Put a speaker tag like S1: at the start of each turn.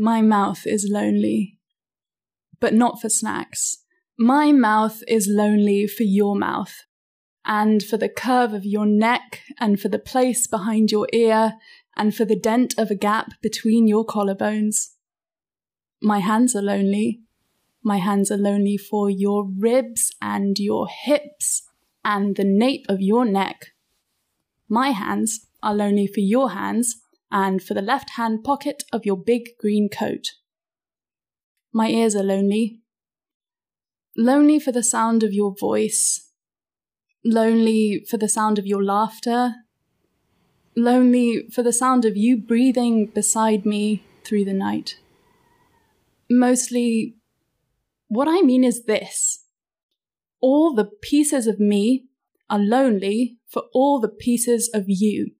S1: My mouth is lonely, but not for snacks. My mouth is lonely for your mouth, and for the curve of your neck, and for the place behind your ear, and for the dent of a gap between your collarbones. My hands are lonely. My hands are lonely for your ribs and your hips and the nape of your neck. My hands are lonely for your hands and for the left hand pocket of your big green coat. My ears are lonely. Lonely for the sound of your voice. Lonely for the sound of your laughter. Lonely for the sound of you breathing beside me through the night. Mostly, what I mean is this all the pieces of me are lonely for all the pieces of you.